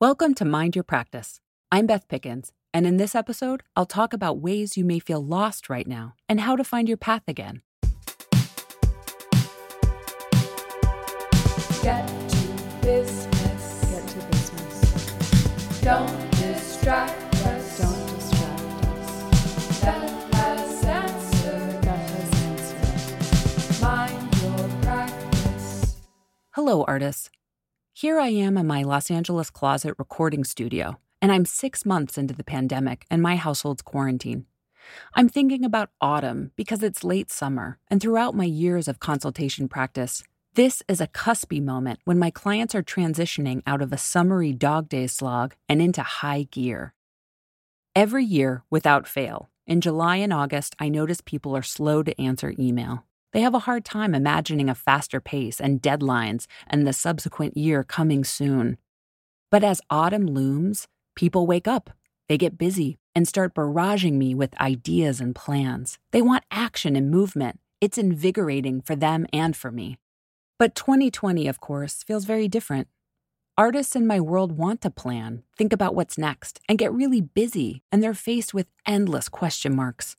Welcome to Mind Your Practice. I'm Beth Pickens, and in this episode, I'll talk about ways you may feel lost right now and how to find your path again. Get to business. Get to business. Don't distract us. Don't distract us. Beth has answered. Beth has answered. Mind your practice. Hello, artists. Here I am in my Los Angeles closet recording studio, and I'm six months into the pandemic and my household's quarantine. I'm thinking about autumn because it's late summer, and throughout my years of consultation practice, this is a cuspy moment when my clients are transitioning out of a summery dog day slog and into high gear. Every year, without fail, in July and August, I notice people are slow to answer email. They have a hard time imagining a faster pace and deadlines and the subsequent year coming soon. But as autumn looms, people wake up, they get busy, and start barraging me with ideas and plans. They want action and movement. It's invigorating for them and for me. But 2020, of course, feels very different. Artists in my world want to plan, think about what's next, and get really busy, and they're faced with endless question marks.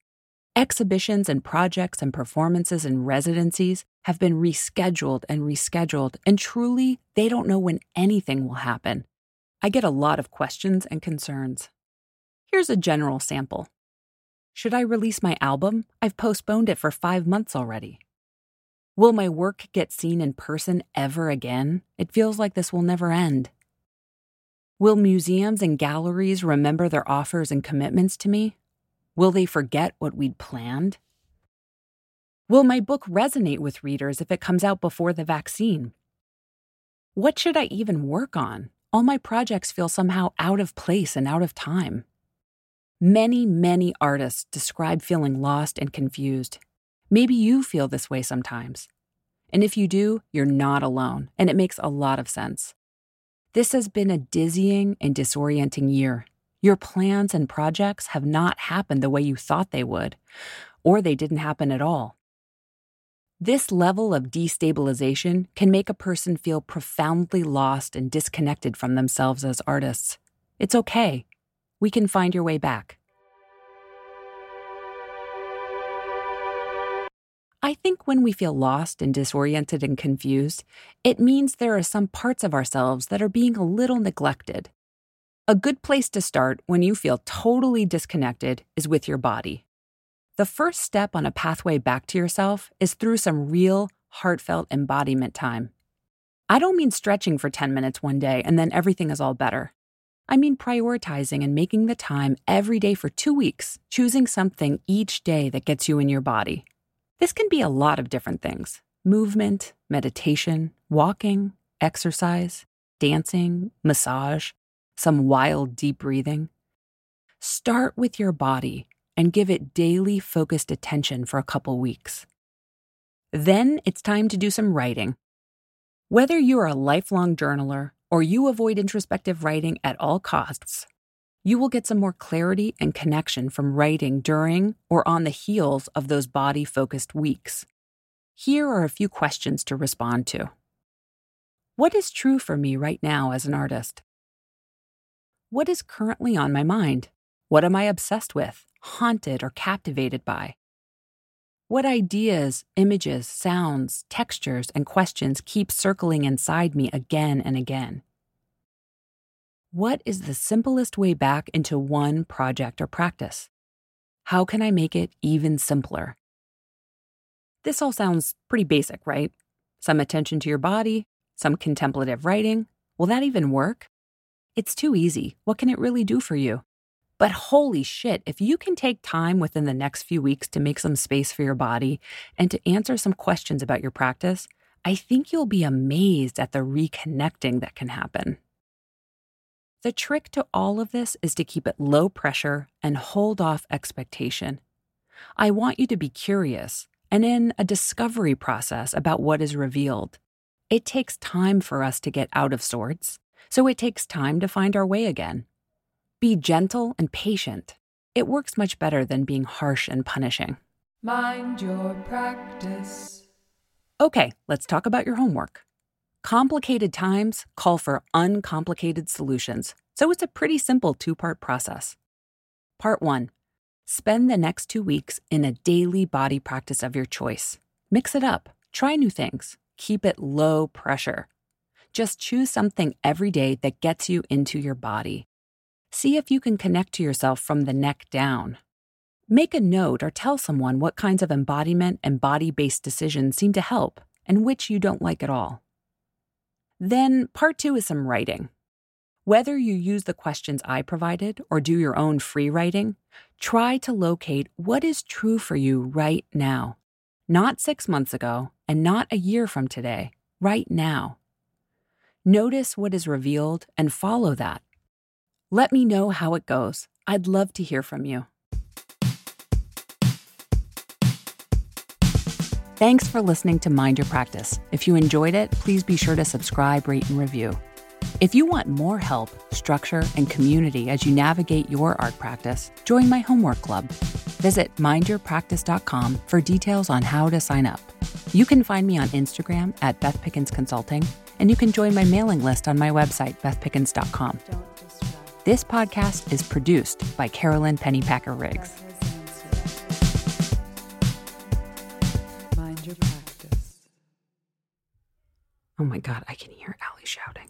Exhibitions and projects and performances and residencies have been rescheduled and rescheduled, and truly, they don't know when anything will happen. I get a lot of questions and concerns. Here's a general sample Should I release my album? I've postponed it for five months already. Will my work get seen in person ever again? It feels like this will never end. Will museums and galleries remember their offers and commitments to me? Will they forget what we'd planned? Will my book resonate with readers if it comes out before the vaccine? What should I even work on? All my projects feel somehow out of place and out of time. Many, many artists describe feeling lost and confused. Maybe you feel this way sometimes. And if you do, you're not alone, and it makes a lot of sense. This has been a dizzying and disorienting year. Your plans and projects have not happened the way you thought they would, or they didn't happen at all. This level of destabilization can make a person feel profoundly lost and disconnected from themselves as artists. It's okay. We can find your way back. I think when we feel lost and disoriented and confused, it means there are some parts of ourselves that are being a little neglected. A good place to start when you feel totally disconnected is with your body. The first step on a pathway back to yourself is through some real, heartfelt embodiment time. I don't mean stretching for 10 minutes one day and then everything is all better. I mean prioritizing and making the time every day for two weeks, choosing something each day that gets you in your body. This can be a lot of different things movement, meditation, walking, exercise, dancing, massage, some wild deep breathing. Start with your body and give it daily focused attention for a couple weeks. Then it's time to do some writing. Whether you are a lifelong journaler or you avoid introspective writing at all costs, you will get some more clarity and connection from writing during or on the heels of those body focused weeks. Here are a few questions to respond to. What is true for me right now as an artist? What is currently on my mind? What am I obsessed with, haunted, or captivated by? What ideas, images, sounds, textures, and questions keep circling inside me again and again? What is the simplest way back into one project or practice? How can I make it even simpler? This all sounds pretty basic, right? Some attention to your body, some contemplative writing. Will that even work? It's too easy. What can it really do for you? But holy shit, if you can take time within the next few weeks to make some space for your body and to answer some questions about your practice, I think you'll be amazed at the reconnecting that can happen. The trick to all of this is to keep it low pressure and hold off expectation. I want you to be curious and in a discovery process about what is revealed. It takes time for us to get out of sorts, so it takes time to find our way again. Be gentle and patient. It works much better than being harsh and punishing. Mind your practice. Okay, let's talk about your homework. Complicated times call for uncomplicated solutions, so it's a pretty simple two part process. Part one spend the next two weeks in a daily body practice of your choice. Mix it up, try new things, keep it low pressure. Just choose something every day that gets you into your body. See if you can connect to yourself from the neck down. Make a note or tell someone what kinds of embodiment and body based decisions seem to help and which you don't like at all. Then, part two is some writing. Whether you use the questions I provided or do your own free writing, try to locate what is true for you right now. Not six months ago and not a year from today, right now. Notice what is revealed and follow that. Let me know how it goes. I'd love to hear from you. Thanks for listening to Mind Your Practice. If you enjoyed it, please be sure to subscribe, rate, and review. If you want more help, structure, and community as you navigate your art practice, join my homework club. Visit mindyourpractice.com for details on how to sign up. You can find me on Instagram at Beth Pickens Consulting, and you can join my mailing list on my website, bethpickens.com. This podcast is produced by Carolyn Pennypacker Riggs. Mind your practice. Oh my God, I can hear Allie shouting.